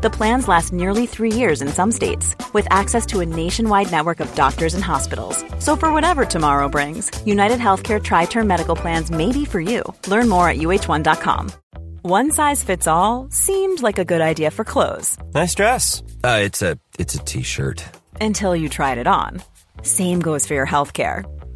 The plans last nearly three years in some states, with access to a nationwide network of doctors and hospitals. So, for whatever tomorrow brings, United Healthcare Tri Term Medical Plans may be for you. Learn more at uh1.com. One size fits all seemed like a good idea for clothes. Nice dress. Uh, it's a it's a t-shirt. Until you tried it on. Same goes for your healthcare.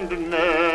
and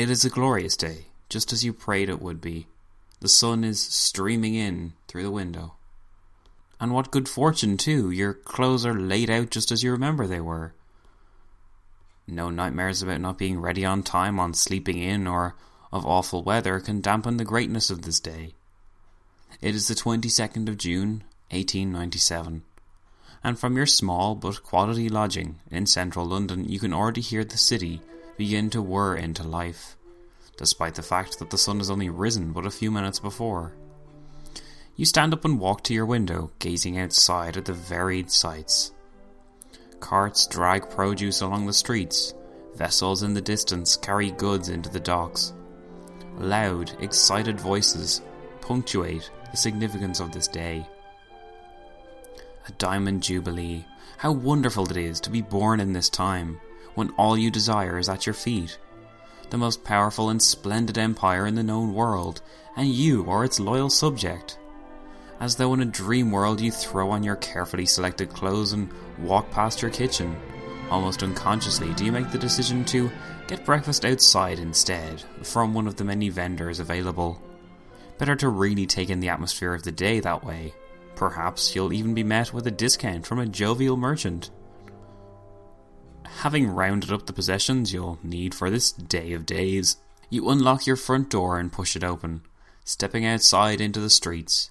It is a glorious day, just as you prayed it would be. The sun is streaming in through the window. And what good fortune, too! Your clothes are laid out just as you remember they were. No nightmares about not being ready on time on sleeping in or of awful weather can dampen the greatness of this day. It is the 22nd of June, 1897 and from your small but quality lodging in central London you can already hear the city begin to whir into life, despite the fact that the sun has only risen but a few minutes before. You stand up and walk to your window, gazing outside at the varied sights. Carts drag produce along the streets, vessels in the distance carry goods into the docks. Loud, excited voices punctuate the significance of this day a diamond jubilee. How wonderful it is to be born in this time, when all you desire is at your feet. The most powerful and splendid empire in the known world, and you are its loyal subject. As though in a dream world you throw on your carefully selected clothes and walk past your kitchen. Almost unconsciously, do you make the decision to get breakfast outside instead, from one of the many vendors available? Better to really take in the atmosphere of the day that way. Perhaps you'll even be met with a discount from a jovial merchant. Having rounded up the possessions you'll need for this day of days, you unlock your front door and push it open, stepping outside into the streets.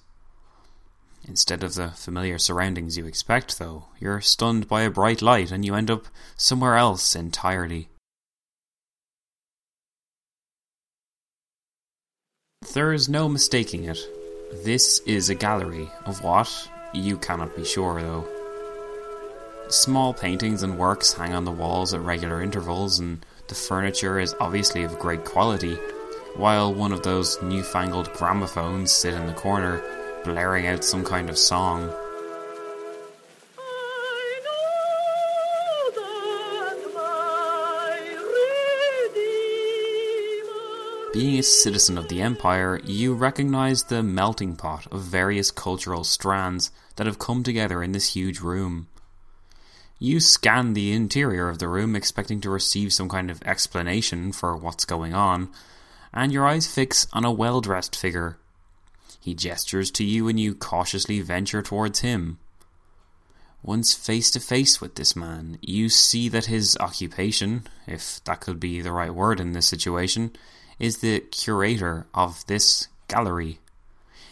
Instead of the familiar surroundings you expect, though, you're stunned by a bright light and you end up somewhere else entirely. There is no mistaking it. This is a gallery of what? You cannot be sure, though. Small paintings and works hang on the walls at regular intervals, and the furniture is obviously of great quality, while one of those newfangled gramophones sit in the corner, blaring out some kind of song. Being a citizen of the Empire, you recognize the melting pot of various cultural strands that have come together in this huge room. You scan the interior of the room, expecting to receive some kind of explanation for what's going on, and your eyes fix on a well dressed figure. He gestures to you, and you cautiously venture towards him. Once face to face with this man, you see that his occupation, if that could be the right word in this situation, is the curator of this gallery.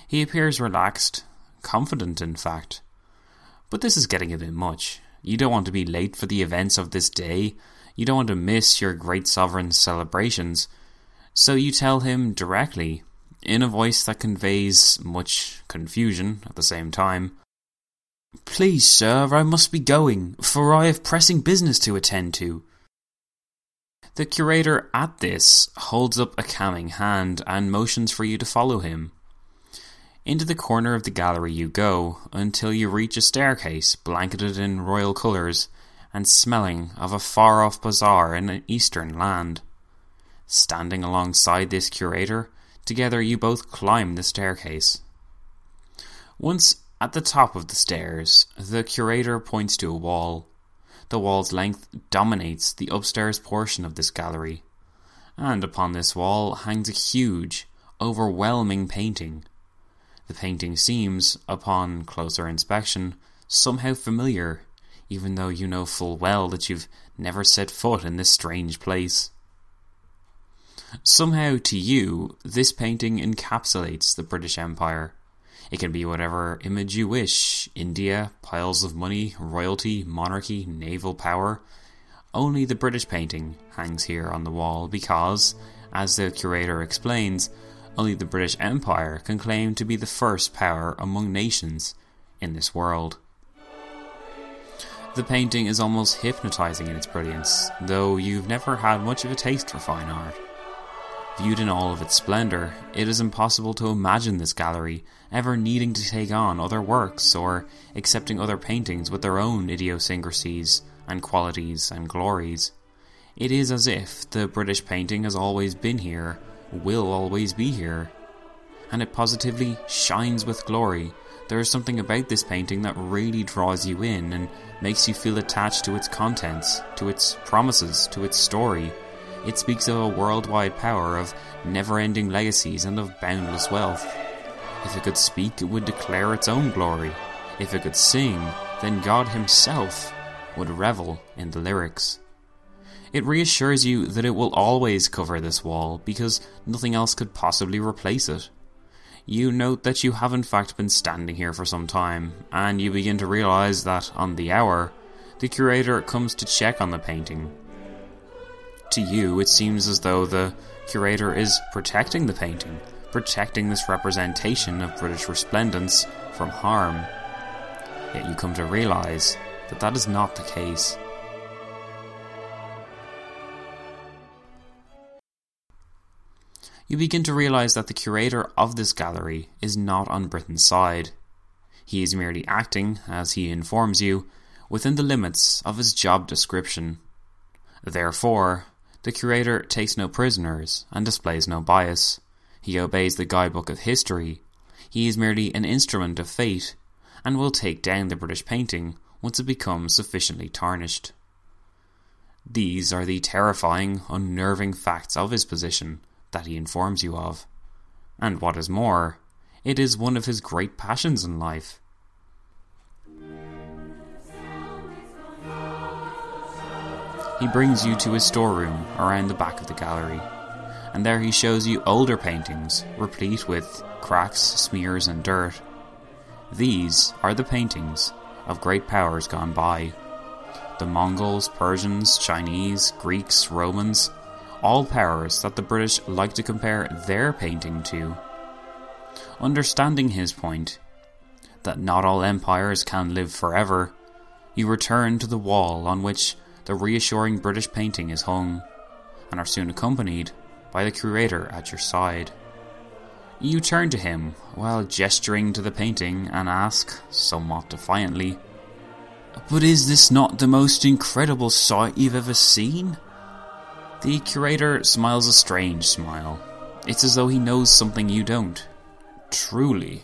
He appears relaxed, confident, in fact. But this is getting a bit much. You don't want to be late for the events of this day. You don't want to miss your great sovereign's celebrations. So you tell him directly, in a voice that conveys much confusion at the same time. Please, sir, I must be going, for I have pressing business to attend to. The curator at this holds up a calming hand and motions for you to follow him. Into the corner of the gallery you go until you reach a staircase blanketed in royal colours and smelling of a far off bazaar in an eastern land. Standing alongside this curator, together you both climb the staircase. Once at the top of the stairs, the curator points to a wall. The wall's length dominates the upstairs portion of this gallery, and upon this wall hangs a huge, overwhelming painting. The painting seems, upon closer inspection, somehow familiar, even though you know full well that you've never set foot in this strange place. Somehow, to you, this painting encapsulates the British Empire, it can be whatever image you wish India, piles of money, royalty, monarchy, naval power. Only the British painting hangs here on the wall because, as the curator explains, only the British Empire can claim to be the first power among nations in this world. The painting is almost hypnotizing in its brilliance, though you've never had much of a taste for fine art. Viewed in all of its splendour, it is impossible to imagine this gallery ever needing to take on other works or accepting other paintings with their own idiosyncrasies and qualities and glories. It is as if the British painting has always been here, will always be here. And it positively shines with glory. There is something about this painting that really draws you in and makes you feel attached to its contents, to its promises, to its story it speaks of a worldwide power of never ending legacies and of boundless wealth. If it could speak, it would declare its own glory. If it could sing, then God Himself would revel in the lyrics. It reassures you that it will always cover this wall because nothing else could possibly replace it. You note that you have in fact been standing here for some time, and you begin to realize that on the hour, the curator comes to check on the painting to you, it seems as though the curator is protecting the painting, protecting this representation of British resplendence from harm. Yet you come to realize that that is not the case. You begin to realize that the curator of this gallery is not on Britain's side. He is merely acting, as he informs you, within the limits of his job description. Therefore, the curator takes no prisoners and displays no bias. He obeys the guidebook of history. He is merely an instrument of fate and will take down the British painting once it becomes sufficiently tarnished. These are the terrifying, unnerving facts of his position that he informs you of. And what is more, it is one of his great passions in life. He brings you to his storeroom around the back of the gallery, and there he shows you older paintings, replete with cracks, smears, and dirt. These are the paintings of great powers gone by. The Mongols, Persians, Chinese, Greeks, Romans, all powers that the British like to compare their painting to. Understanding his point, that not all empires can live forever, you return to the wall on which the reassuring British painting is hung, and are soon accompanied by the curator at your side. You turn to him while gesturing to the painting and ask, somewhat defiantly, But is this not the most incredible sight you've ever seen? The curator smiles a strange smile. It's as though he knows something you don't. Truly,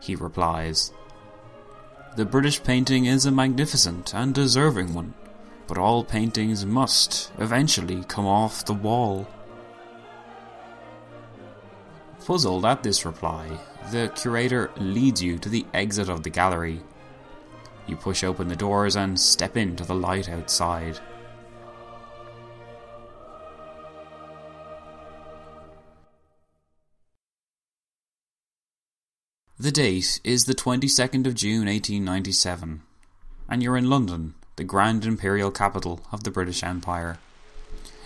he replies. The British painting is a magnificent and deserving one, but all paintings must eventually come off the wall. Puzzled at this reply, the curator leads you to the exit of the gallery. You push open the doors and step into the light outside. The date is the 22nd of June 1897, and you're in London, the grand imperial capital of the British Empire.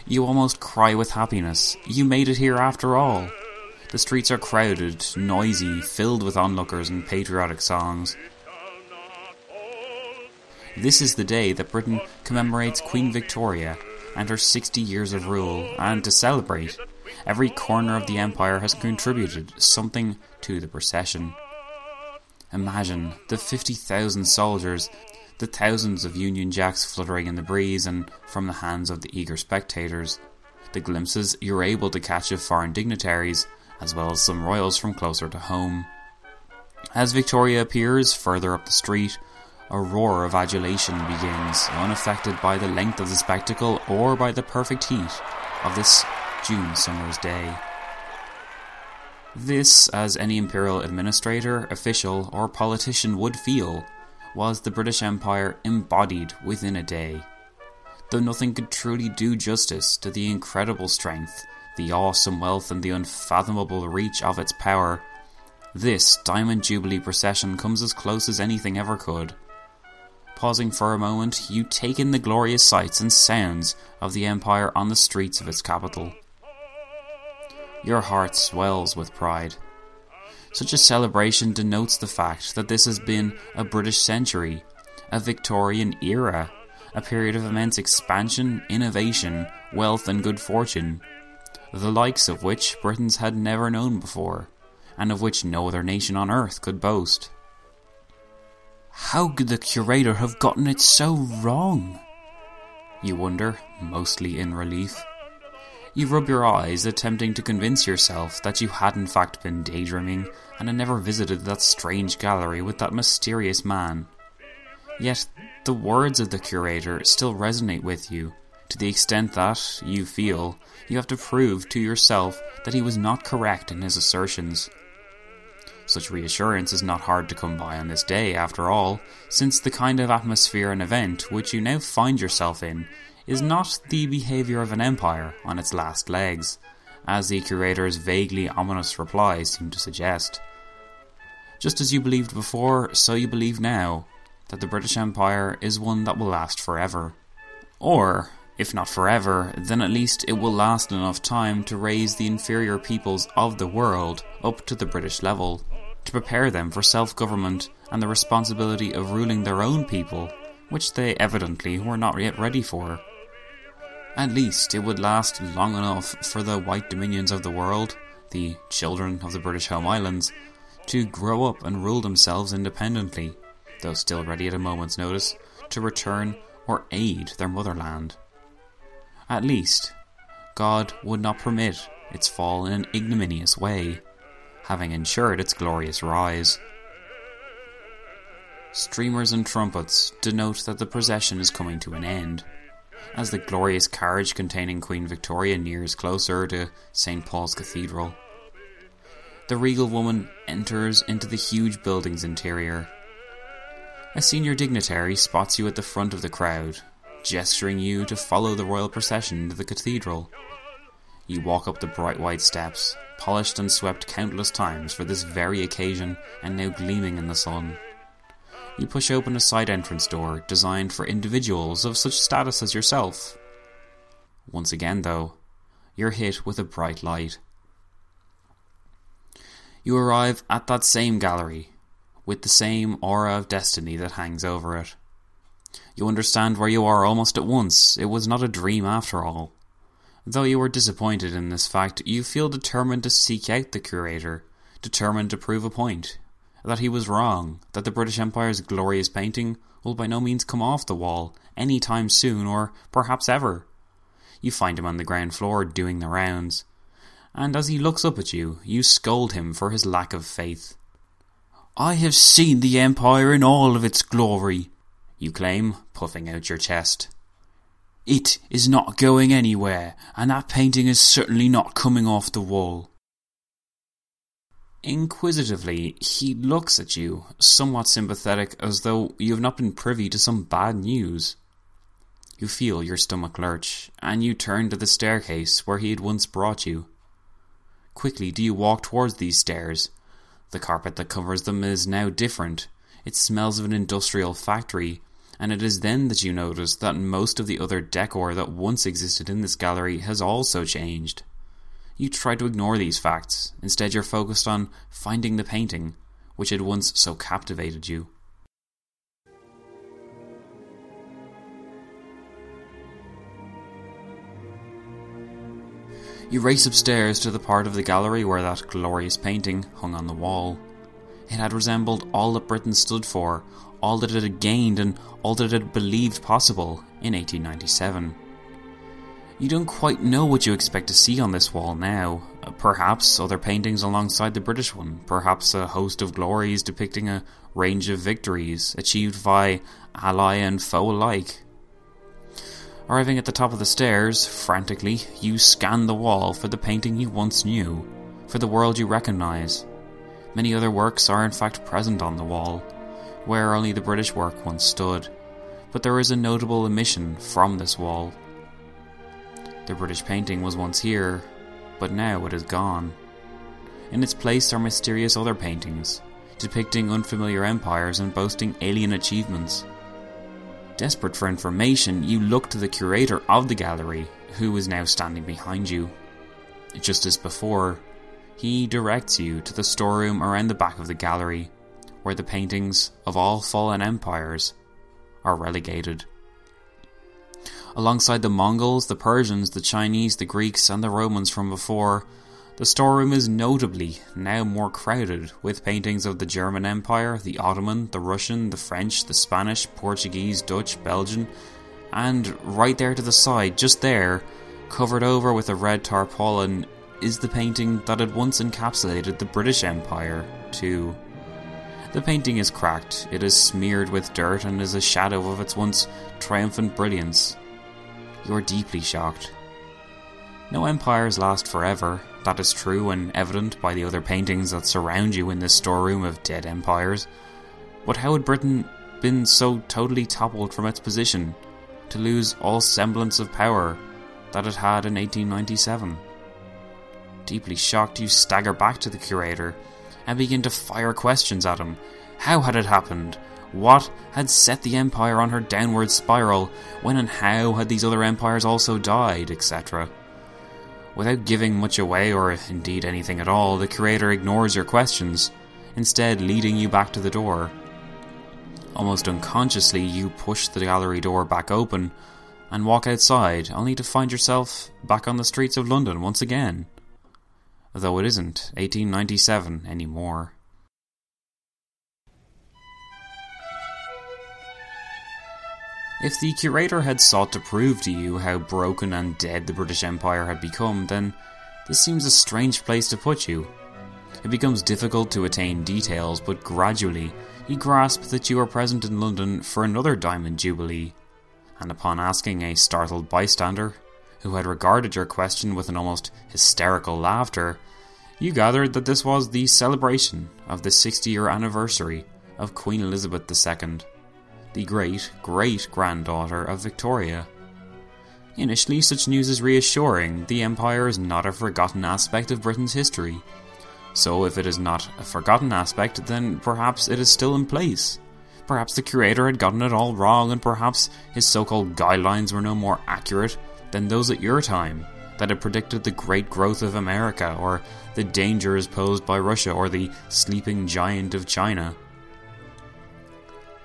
You almost cry with happiness. You made it here after all. The streets are crowded, noisy, filled with onlookers and patriotic songs. This is the day that Britain commemorates Queen Victoria and her 60 years of rule, and to celebrate, every corner of the empire has contributed something to the procession. Imagine the 50,000 soldiers, the thousands of Union Jacks fluttering in the breeze and from the hands of the eager spectators, the glimpses you're able to catch of foreign dignitaries, as well as some royals from closer to home. As Victoria appears further up the street, a roar of adulation begins, unaffected by the length of the spectacle or by the perfect heat of this June summer's day. This, as any imperial administrator, official, or politician would feel, was the British Empire embodied within a day. Though nothing could truly do justice to the incredible strength, the awesome wealth, and the unfathomable reach of its power, this Diamond Jubilee procession comes as close as anything ever could. Pausing for a moment, you take in the glorious sights and sounds of the Empire on the streets of its capital. Your heart swells with pride. Such a celebration denotes the fact that this has been a British century, a Victorian era, a period of immense expansion, innovation, wealth, and good fortune, the likes of which Britons had never known before, and of which no other nation on earth could boast. How could the curator have gotten it so wrong? You wonder, mostly in relief. You rub your eyes, attempting to convince yourself that you had in fact been daydreaming and had never visited that strange gallery with that mysterious man. Yet, the words of the curator still resonate with you, to the extent that, you feel, you have to prove to yourself that he was not correct in his assertions. Such reassurance is not hard to come by on this day, after all, since the kind of atmosphere and event which you now find yourself in is not the behaviour of an empire on its last legs, as the curator's vaguely ominous replies seem to suggest. Just as you believed before, so you believe now that the British Empire is one that will last forever. Or, if not forever, then at least it will last enough time to raise the inferior peoples of the world up to the British level, to prepare them for self government and the responsibility of ruling their own people, which they evidently were not yet ready for. At least it would last long enough for the white dominions of the world, the children of the British Home Islands, to grow up and rule themselves independently, though still ready at a moment's notice to return or aid their motherland. At least, God would not permit its fall in an ignominious way, having ensured its glorious rise. Streamers and trumpets denote that the procession is coming to an end as the glorious carriage containing Queen Victoria nears closer to St. Paul's Cathedral. The regal woman enters into the huge building's interior. A senior dignitary spots you at the front of the crowd, gesturing you to follow the royal procession to the cathedral. You walk up the bright white steps, polished and swept countless times for this very occasion and now gleaming in the sun. You push open a side entrance door designed for individuals of such status as yourself. Once again, though, you're hit with a bright light. You arrive at that same gallery, with the same aura of destiny that hangs over it. You understand where you are almost at once. It was not a dream after all. Though you are disappointed in this fact, you feel determined to seek out the curator, determined to prove a point, that he was wrong, that the British Empire's glorious painting will by no means come off the wall any time soon, or perhaps ever. You find him on the ground floor doing the rounds, and as he looks up at you, you scold him for his lack of faith. I have seen the Empire in all of its glory, you claim, puffing out your chest. It is not going anywhere, and that painting is certainly not coming off the wall. Inquisitively, he looks at you, somewhat sympathetic, as though you have not been privy to some bad news. You feel your stomach lurch, and you turn to the staircase where he had once brought you. Quickly do you walk towards these stairs. The carpet that covers them is now different. It smells of an industrial factory, and it is then that you notice that most of the other decor that once existed in this gallery has also changed. You try to ignore these facts, instead, you're focused on finding the painting, which had once so captivated you. You race upstairs to the part of the gallery where that glorious painting hung on the wall. It had resembled all that Britain stood for, all that it had gained and all that it had believed possible in 1897. You don't quite know what you expect to see on this wall now. Uh, perhaps other paintings alongside the British one, perhaps a host of glories depicting a range of victories achieved by ally and foe alike. Arriving at the top of the stairs, frantically, you scan the wall for the painting you once knew, for the world you recognize. Many other works are in fact present on the wall, where only the British work once stood, but there is a notable omission from this wall. The British painting was once here, but now it is gone. In its place are mysterious other paintings, depicting unfamiliar empires and boasting alien achievements. Desperate for information, you look to the curator of the gallery, who is now standing behind you. Just as before, he directs you to the storeroom around the back of the gallery, where the paintings of all fallen empires are relegated. Alongside the Mongols, the Persians, the Chinese, the Greeks, and the Romans from before, the storeroom is notably now more crowded with paintings of the German Empire, the Ottoman, the Russian, the French, the Spanish, Portuguese, Dutch, Belgian, and right there to the side, just there, covered over with a red tarpaulin, is the painting that had once encapsulated the British Empire, too. The painting is cracked, it is smeared with dirt and is a shadow of its once triumphant brilliance. You are deeply shocked. No empires last forever, that is true and evident by the other paintings that surround you in this storeroom of dead empires. But how had Britain been so totally toppled from its position, to lose all semblance of power that it had in 1897? Deeply shocked, you stagger back to the curator and begin to fire questions at him. How had it happened? What had set the empire on her downward spiral? When and how had these other empires also died, etc.? Without giving much away, or indeed anything at all, the curator ignores your questions, instead, leading you back to the door. Almost unconsciously, you push the gallery door back open and walk outside, only to find yourself back on the streets of London once again though it isn't 1897 anymore. If the curator had sought to prove to you how broken and dead the British Empire had become, then this seems a strange place to put you. It becomes difficult to attain details, but gradually you grasp that you are present in London for another Diamond Jubilee, and upon asking a startled bystander who had regarded your question with an almost hysterical laughter, you gathered that this was the celebration of the 60 year anniversary of Queen Elizabeth II. The great great granddaughter of Victoria. Initially, such news is reassuring. The Empire is not a forgotten aspect of Britain's history. So, if it is not a forgotten aspect, then perhaps it is still in place. Perhaps the curator had gotten it all wrong, and perhaps his so called guidelines were no more accurate than those at your time, that had predicted the great growth of America, or the dangers posed by Russia, or the sleeping giant of China.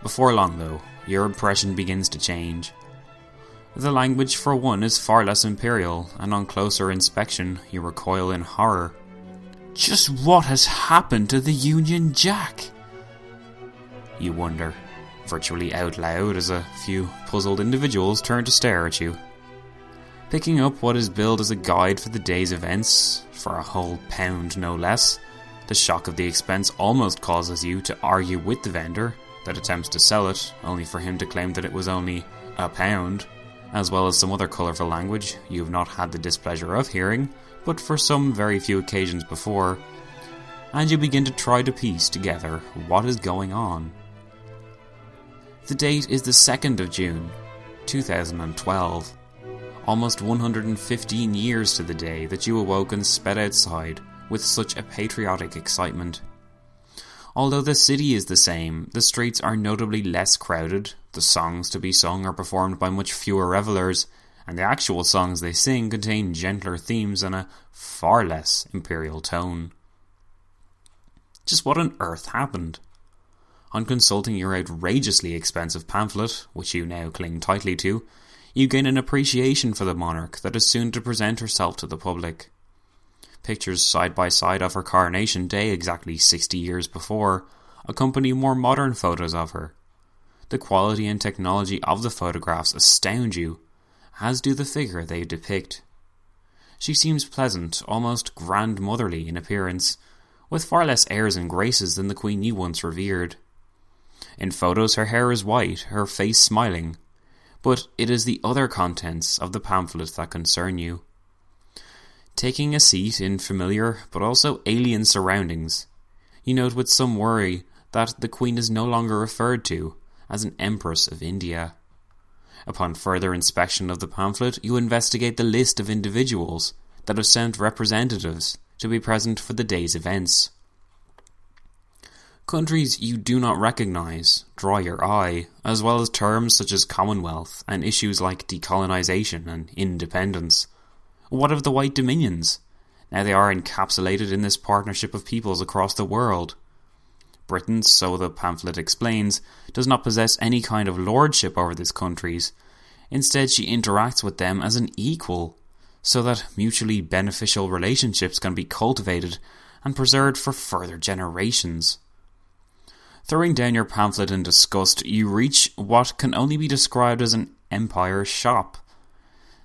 Before long, though, your impression begins to change. The language, for one, is far less imperial, and on closer inspection, you recoil in horror. Just what has happened to the Union Jack? You wonder, virtually out loud, as a few puzzled individuals turn to stare at you. Picking up what is billed as a guide for the day's events, for a whole pound no less, the shock of the expense almost causes you to argue with the vendor that attempts to sell it, only for him to claim that it was only a pound as well as some other colourful language you have not had the displeasure of hearing, but for some very few occasions before, and you begin to try to piece together what is going on. The date is the 2nd of June, 2012. Almost 115 years to the day that you awoke and sped outside with such a patriotic excitement. Although the city is the same, the streets are notably less crowded, the songs to be sung are performed by much fewer revellers, and the actual songs they sing contain gentler themes and a far less imperial tone. Just what on earth happened? On consulting your outrageously expensive pamphlet, which you now cling tightly to, you gain an appreciation for the monarch that is soon to present herself to the public. Pictures side by side of her coronation day exactly 60 years before accompany more modern photos of her. The quality and technology of the photographs astound you, as do the figure they depict. She seems pleasant, almost grandmotherly in appearance, with far less airs and graces than the queen you once revered. In photos, her hair is white, her face smiling, but it is the other contents of the pamphlet that concern you taking a seat in familiar but also alien surroundings. You note with some worry that the Queen is no longer referred to as an Empress of India. Upon further inspection of the pamphlet, you investigate the list of individuals that have sent representatives to be present for the day's events. Countries you do not recognize draw your eye, as well as terms such as Commonwealth and issues like decolonisation and independence. What of the White Dominions? Now they are encapsulated in this partnership of peoples across the world. Britain, so the pamphlet explains, does not possess any kind of lordship over these countries. Instead, she interacts with them as an equal, so that mutually beneficial relationships can be cultivated and preserved for further generations. Throwing down your pamphlet in disgust, you reach what can only be described as an empire shop.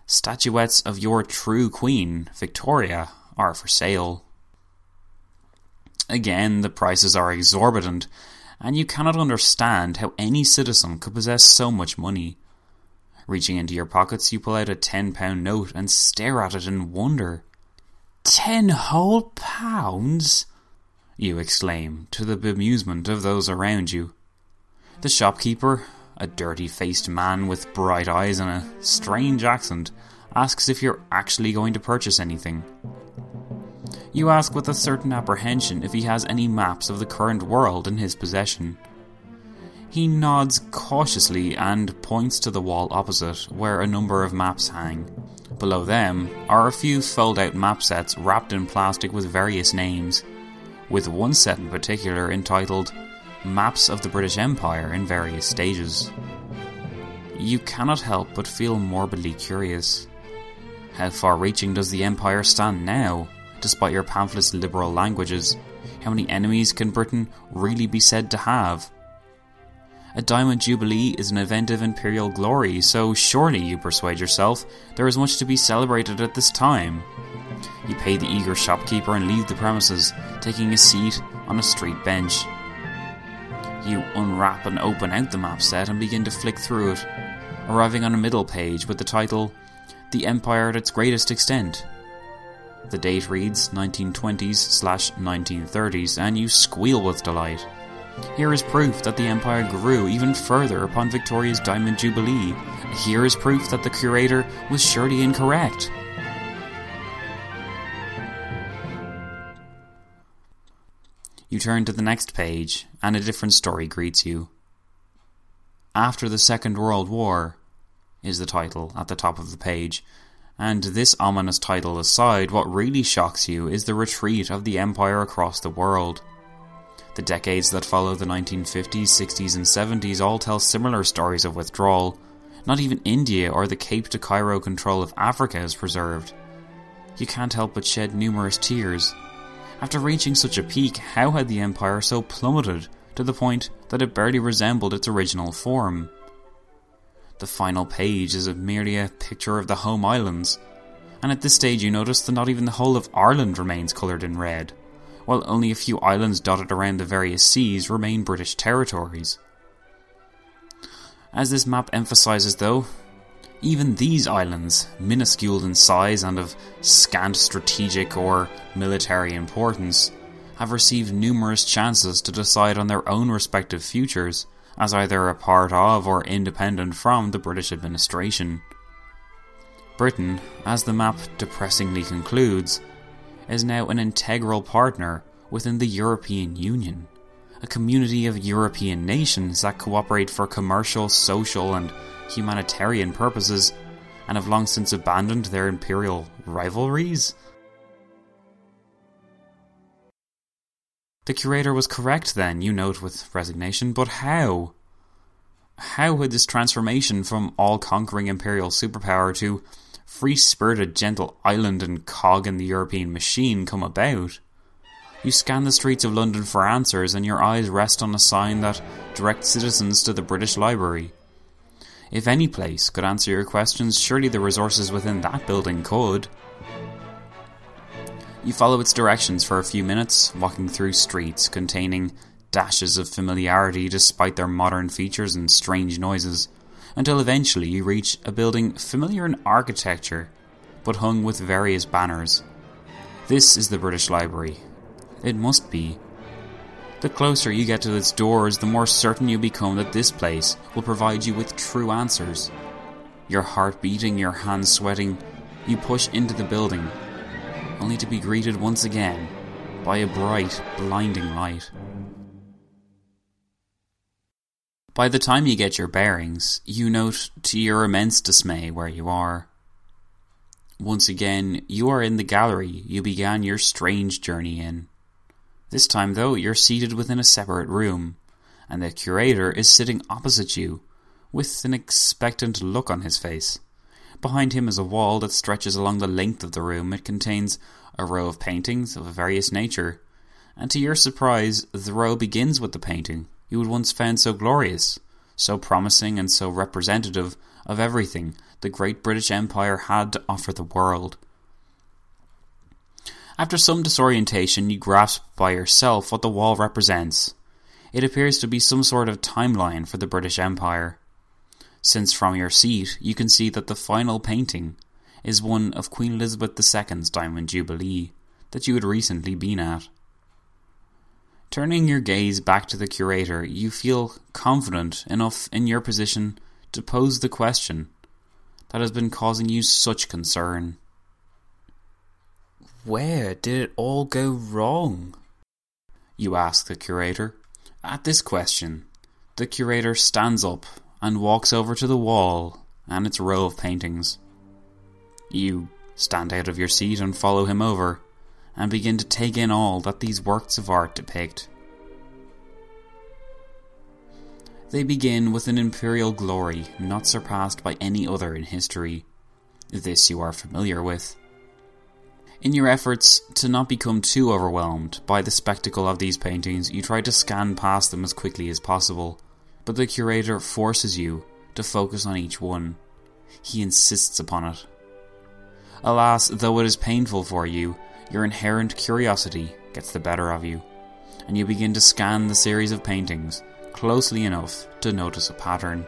Statuettes of your true queen, Victoria, are for sale. Again, the prices are exorbitant, and you cannot understand how any citizen could possess so much money. Reaching into your pockets, you pull out a ten pound note and stare at it in wonder. Ten whole pounds? You exclaim, to the bemusement of those around you. The shopkeeper, a dirty faced man with bright eyes and a strange accent, asks if you're actually going to purchase anything. You ask with a certain apprehension if he has any maps of the current world in his possession. He nods cautiously and points to the wall opposite, where a number of maps hang. Below them are a few fold out map sets wrapped in plastic with various names, with one set in particular entitled Maps of the British Empire in various stages. You cannot help but feel morbidly curious. How far reaching does the Empire stand now, despite your pamphlet's liberal languages? How many enemies can Britain really be said to have? A Diamond Jubilee is an event of imperial glory, so surely, you persuade yourself, there is much to be celebrated at this time. You pay the eager shopkeeper and leave the premises, taking a seat on a street bench. You unwrap and open out the map set and begin to flick through it, arriving on a middle page with the title The Empire at its Greatest Extent. The date reads 1920s slash 1930s, and you squeal with delight. Here is proof that the empire grew even further upon Victoria's Diamond Jubilee. Here is proof that the curator was surely incorrect. You turn to the next page, and a different story greets you. After the Second World War is the title at the top of the page, and this ominous title aside, what really shocks you is the retreat of the empire across the world. The decades that follow the 1950s, 60s, and 70s all tell similar stories of withdrawal. Not even India or the Cape to Cairo control of Africa is preserved. You can't help but shed numerous tears. After reaching such a peak, how had the empire so plummeted to the point that it barely resembled its original form? The final page is merely a picture of the home islands, and at this stage you notice that not even the whole of Ireland remains coloured in red while only a few islands dotted around the various seas remain British territories. As this map emphasises, though, even these islands, minuscule in size and of scant strategic or military importance, have received numerous chances to decide on their own respective futures as either a part of or independent from the British administration. Britain, as the map depressingly concludes, is now an integral partner within the European Union, a community of European nations that cooperate for commercial, social, and humanitarian purposes and have long since abandoned their imperial rivalries. The curator was correct then, you note with resignation, but how? How had this transformation from all conquering imperial superpower to free spirited, gentle island and cog in the European machine come about. You scan the streets of London for answers, and your eyes rest on a sign that directs citizens to the British Library. If any place could answer your questions, surely the resources within that building could. You follow its directions for a few minutes, walking through streets containing dashes of familiarity despite their modern features and strange noises until eventually you reach a building familiar in architecture but hung with various banners. This is the British Library. It must be. The closer you get to its doors, the more certain you become that this place will provide you with true answers. Your heart beating, your hands sweating, you push into the building, only to be greeted once again by a bright, blinding light. By the time you get your bearings, you note to your immense dismay where you are. Once again, you are in the gallery you began your strange journey in. This time, though, you're seated within a separate room, and the curator is sitting opposite you, with an expectant look on his face. Behind him is a wall that stretches along the length of the room. It contains a row of paintings of a various nature, and to your surprise, the row begins with the painting you had once found so glorious, so promising, and so representative of everything the great British Empire had to offer the world. After some disorientation, you grasp by yourself what the wall represents. It appears to be some sort of timeline for the British Empire. Since from your seat you can see that the final painting is one of Queen Elizabeth II's Diamond Jubilee that you had recently been at. Turning your gaze back to the curator, you feel confident enough in your position to pose the question that has been causing you such concern. Where did it all go wrong? You ask the curator. At this question, the curator stands up and walks over to the wall and its row of paintings. You stand out of your seat and follow him over and begin to take in all that these works of art depict. They begin with an imperial glory not surpassed by any other in history. This you are familiar with. In your efforts to not become too overwhelmed by the spectacle of these paintings, you try to scan past them as quickly as possible, but the curator forces you to focus on each one. He insists upon it. Alas, though it is painful for you, your inherent curiosity gets the better of you, and you begin to scan the series of paintings closely enough to notice a pattern.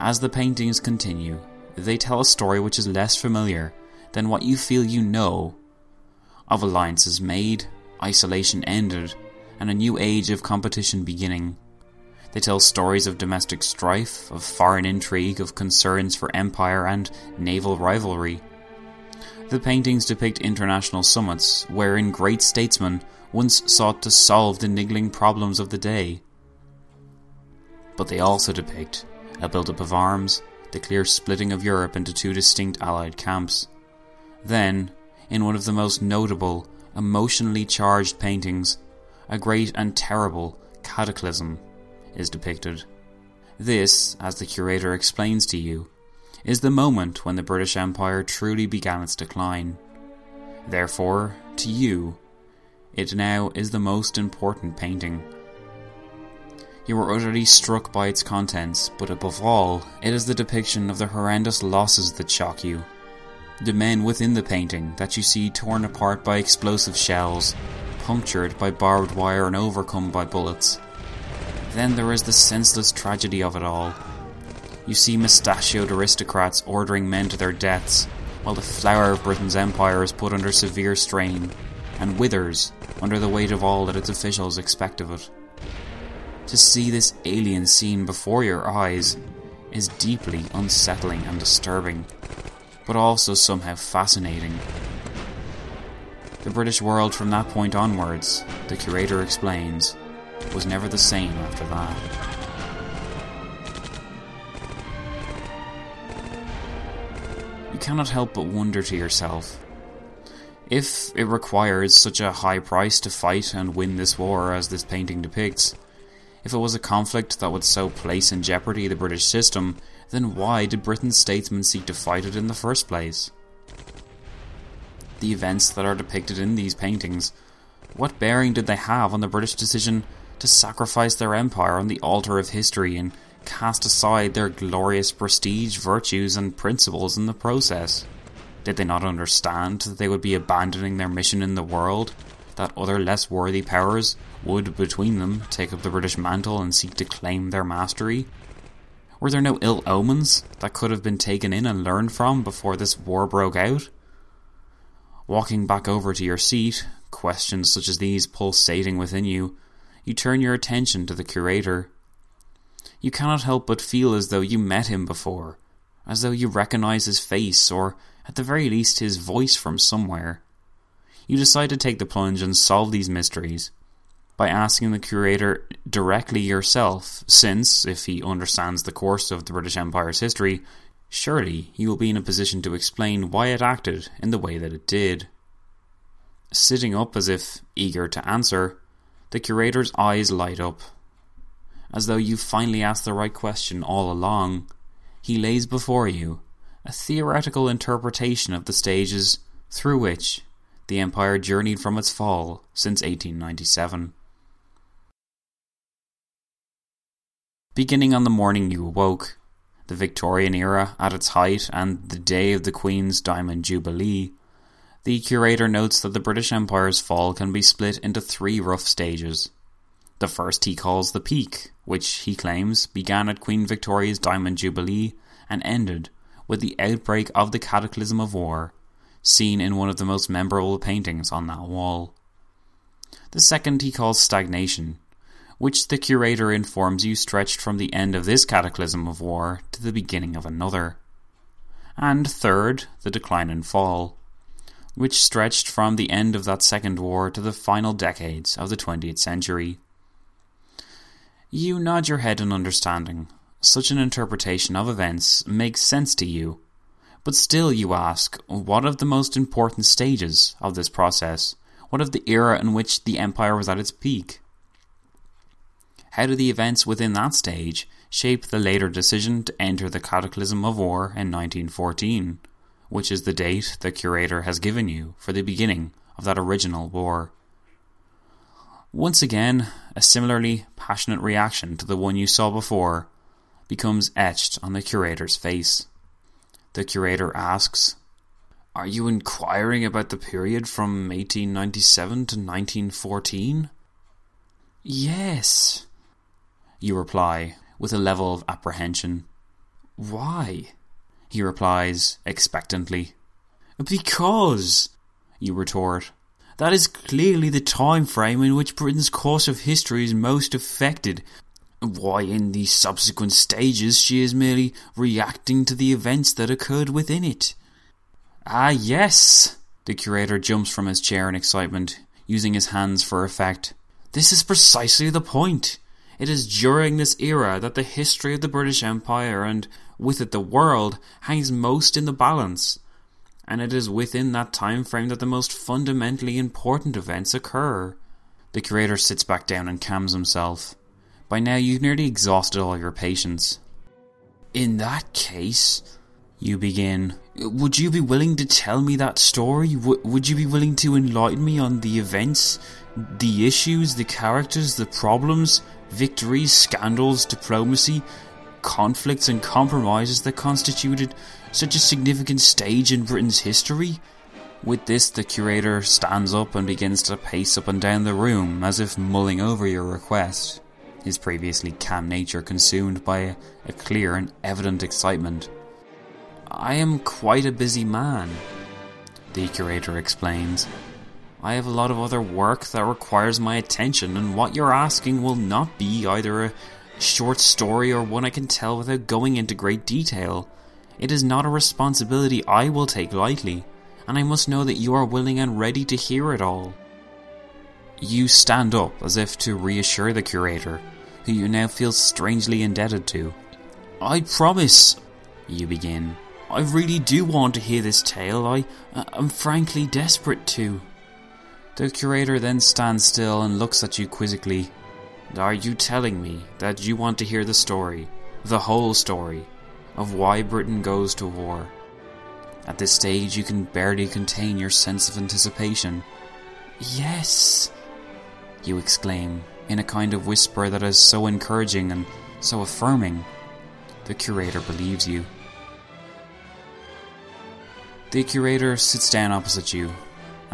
As the paintings continue, they tell a story which is less familiar than what you feel you know of alliances made, isolation ended, and a new age of competition beginning. They tell stories of domestic strife, of foreign intrigue, of concerns for empire and naval rivalry. The paintings depict international summits wherein great statesmen once sought to solve the niggling problems of the day. But they also depict a build-up of arms, the clear splitting of Europe into two distinct Allied camps. Then, in one of the most notable, emotionally charged paintings, a great and terrible cataclysm is depicted. This, as the curator explains to you, is the moment when the British Empire truly began its decline. Therefore, to you, it now is the most important painting. You are utterly struck by its contents, but above all, it is the depiction of the horrendous losses that shock you. The men within the painting that you see torn apart by explosive shells, punctured by barbed wire and overcome by bullets. Then there is the senseless tragedy of it all. You see mustachioed aristocrats ordering men to their deaths, while the flower of Britain's empire is put under severe strain, and withers under the weight of all that its officials expect of it. To see this alien scene before your eyes is deeply unsettling and disturbing, but also somehow fascinating. The British world from that point onwards, the curator explains, was never the same after that. You cannot help but wonder to yourself if it requires such a high price to fight and win this war as this painting depicts, if it was a conflict that would so place in jeopardy the British system, then why did Britain's statesmen seek to fight it in the first place? The events that are depicted in these paintings, what bearing did they have on the British decision to sacrifice their empire on the altar of history and cast aside their glorious prestige, virtues, and principles in the process? Did they not understand that they would be abandoning their mission in the world? That other less worthy powers would, between them, take up the British mantle and seek to claim their mastery? Were there no ill omens that could have been taken in and learned from before this war broke out? Walking back over to your seat, questions such as these pulsating within you, you turn your attention to the curator. You cannot help but feel as though you met him before, as though you recognize his face or at the very least his voice from somewhere. You decide to take the plunge and solve these mysteries by asking the curator directly yourself, since, if he understands the course of the British Empire's history, surely he will be in a position to explain why it acted in the way that it did. Sitting up as if eager to answer, the curator's eyes light up. As though you've finally asked the right question all along, he lays before you a theoretical interpretation of the stages through which the empire journeyed from its fall since 1897. Beginning on the morning you awoke, the Victorian era at its height and the day of the Queen's Diamond Jubilee, the curator notes that the British Empire's fall can be split into three rough stages. The first he calls the peak, which he claims began at Queen Victoria's Diamond Jubilee and ended with the outbreak of the cataclysm of war, seen in one of the most memorable paintings on that wall. The second he calls stagnation, which the curator informs you stretched from the end of this cataclysm of war to the beginning of another. And third, the decline and fall, which stretched from the end of that second war to the final decades of the 20th century. You nod your head in understanding, such an interpretation of events makes sense to you. But still, you ask, what of the most important stages of this process? What of the era in which the empire was at its peak? How do the events within that stage shape the later decision to enter the cataclysm of war in 1914, which is the date the curator has given you for the beginning of that original war? Once again, a similarly passionate reaction to the one you saw before becomes etched on the curator's face. The curator asks, Are you inquiring about the period from 1897 to 1914? Yes, you reply with a level of apprehension. Why? He replies expectantly. Because, you retort, That is clearly the time frame in which Britain's course of history is most affected. Why, in the subsequent stages, she is merely reacting to the events that occurred within it. Ah, yes! The curator jumps from his chair in excitement, using his hands for effect. This is precisely the point. It is during this era that the history of the British Empire and with it the world hangs most in the balance. And it is within that time frame that the most fundamentally important events occur. The curator sits back down and calms himself. By now you've nearly exhausted all your patience. In that case, you begin. Would you be willing to tell me that story? W- would you be willing to enlighten me on the events, the issues, the characters, the problems, victories, scandals, diplomacy, conflicts, and compromises that constituted such a significant stage in Britain's history? With this, the curator stands up and begins to pace up and down the room as if mulling over your request, his previously calm nature consumed by a, clear and evident excitement. I am quite a busy man, the curator explains. I have a lot of other work that requires my attention, and what you're asking will not be either a short story or one I can tell without going into great detail. It is not a responsibility I will take lightly, and I must know that you are willing and ready to hear it all. You stand up as if to reassure the curator, who you now feel strangely indebted to. I promise, you begin. I really do want to hear this tale. I uh, am frankly desperate to. The curator then stands still and looks at you quizzically. Are you telling me that you want to hear the story, the whole story, of why Britain goes to war? At this stage, you can barely contain your sense of anticipation. Yes, you exclaim, in a kind of whisper that is so encouraging and so affirming. The curator believes you. The curator sits down opposite you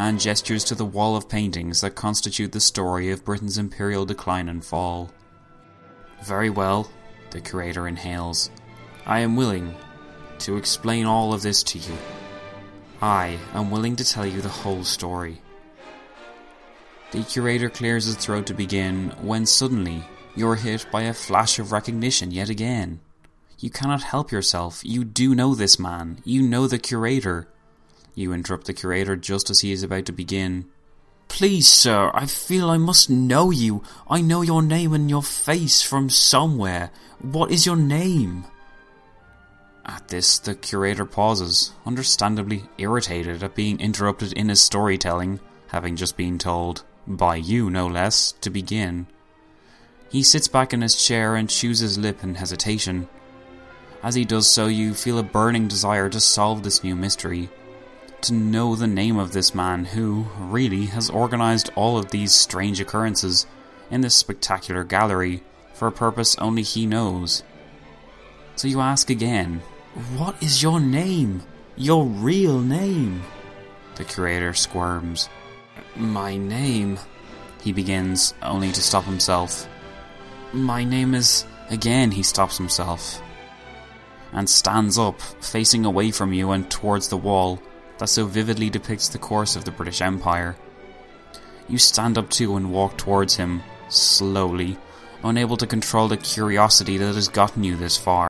and gestures to the wall of paintings that constitute the story of Britain's imperial decline and fall. Very well, the curator inhales. I am willing to explain all of this to you. I am willing to tell you the whole story. The curator clears his throat to begin when suddenly you are hit by a flash of recognition yet again. You cannot help yourself. You do know this man. You know the curator. You interrupt the curator just as he is about to begin. Please, sir, I feel I must know you. I know your name and your face from somewhere. What is your name? At this, the curator pauses, understandably irritated at being interrupted in his storytelling, having just been told, by you no less, to begin. He sits back in his chair and chews his lip in hesitation. As he does so, you feel a burning desire to solve this new mystery. To know the name of this man who, really, has organized all of these strange occurrences in this spectacular gallery for a purpose only he knows. So you ask again, What is your name? Your real name? The curator squirms. My name, he begins, only to stop himself. My name is. Again, he stops himself and stands up, facing away from you and towards the wall that so vividly depicts the course of the British Empire. You stand up too and walk towards him, slowly, unable to control the curiosity that has gotten you this far.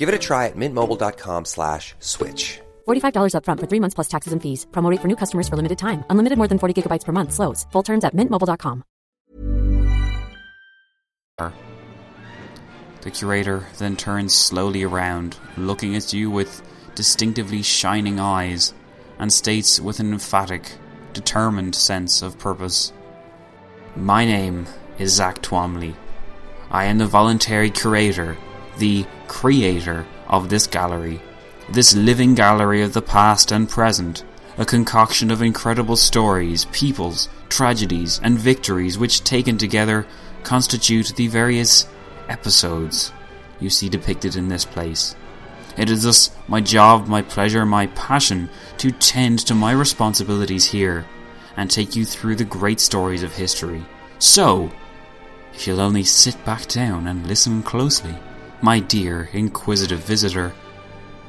Give it a try at mintmobile.com slash switch. $45 upfront for three months plus taxes and fees. Promo rate for new customers for limited time. Unlimited more than 40 gigabytes per month. Slows. Full terms at mintmobile.com. The curator then turns slowly around, looking at you with distinctively shining eyes, and states with an emphatic, determined sense of purpose. My name is Zach Twamley. I am the voluntary curator, the creator of this gallery, this living gallery of the past and present, a concoction of incredible stories, peoples, tragedies, and victories which, taken together, constitute the various episodes you see depicted in this place. It is thus my job, my pleasure, my passion to tend to my responsibilities here and take you through the great stories of history. So, if you'll only sit back down and listen closely, my dear inquisitive visitor,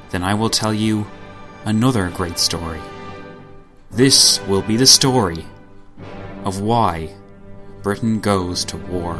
then I will tell you another great story. This will be the story of why Britain goes to war.